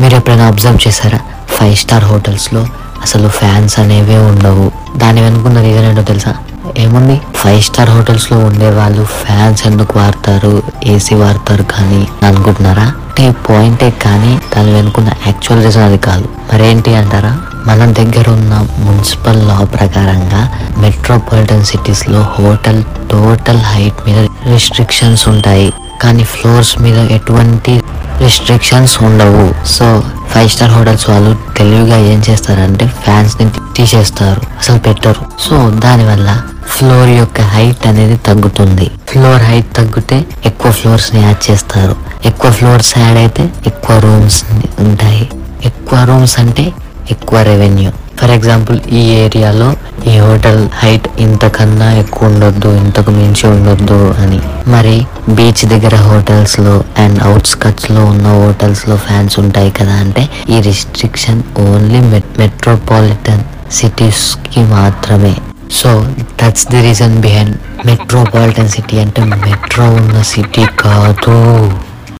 మీరు ఎప్పుడైనా అబ్జర్వ్ చేశారా? ఫైవ్ స్టార్ హోటల్స్లో అసలు ఫ్యాన్స్ అనేవి ఉండవు. దాని వెనుకున్న రీజన్ ఏంటో తెలుసా? ఏముంది? ఫైవ్ స్టార్ హోటల్స్లో ఉండే వాళ్ళు ఫ్యాన్స్ ఎందుకు వాడతారు? ఏసీ వాడతారు కానీ అనుకుంటున్నారా? అంటే పాయింటే కానీ దాని వెనుకున్న యాక్చువల్ రీజన్ అది కాదు. మరేంటి అంటారా? మన దగ్గర ఉన్న మున్సిపల్ లా ప్రకారంగా మెట్రోపాలిటన్ సిటీస్లో హోటల్ టోటల్ హైట్ మీద రిస్ట్రిక్షన్స్ ఉంటాయి. కానీ ఫ్లోర్స్ మీద ఎటువంటి రిస్ట్రిక్షన్స్ ఉండవు. సో ఫైవ్ స్టార్ హోటల్స్ వాళ్ళు తెలివిగా ఏం చేస్తారంటే ఫ్యాన్స్ని తీసేస్తారు. అసలు పెట్టరు. సో దానివల్ల ఫ్లోర్ యొక్క హైట్ అనేది తగ్గుతుంది. ఫ్లోర్ హైట్ తగ్గితే ఎక్కువ ఫ్లోర్స్ని యాడ్ చేస్తారు. ఎక్కువ ఫ్లోర్స్ యాడ్ అయితే ఎక్కువ రూమ్స్ ఉంటాయి. ఎక్కువ రూమ్స్ అంటే ఎక్కువ రెవెన్యూ ఫర్ ఎగ్జాంపుల్ ఈ ఏరియాలో ఈ హోటల్ హైట్ ఇంతకన్నా ఎక్కువ ఉండొద్దు ఇంతకు మించి ఉండొద్దు అని. మరి బీచ్ దగ్గర హోటల్స్లో అండ్ అవుట్స్కట్స్లో ఉన్న హోటల్స్లో ఫ్యాన్స్ ఉంటాయి కదా అంటే ఈ రిస్ట్రిక్షన్ ఓన్లీ మెట్రోపాలిటన్ సిటీస్కి మాత్రమే. So that's the reason behind metropolitan city అంటే మెట్రో ఉన్న సిటీ కాదు.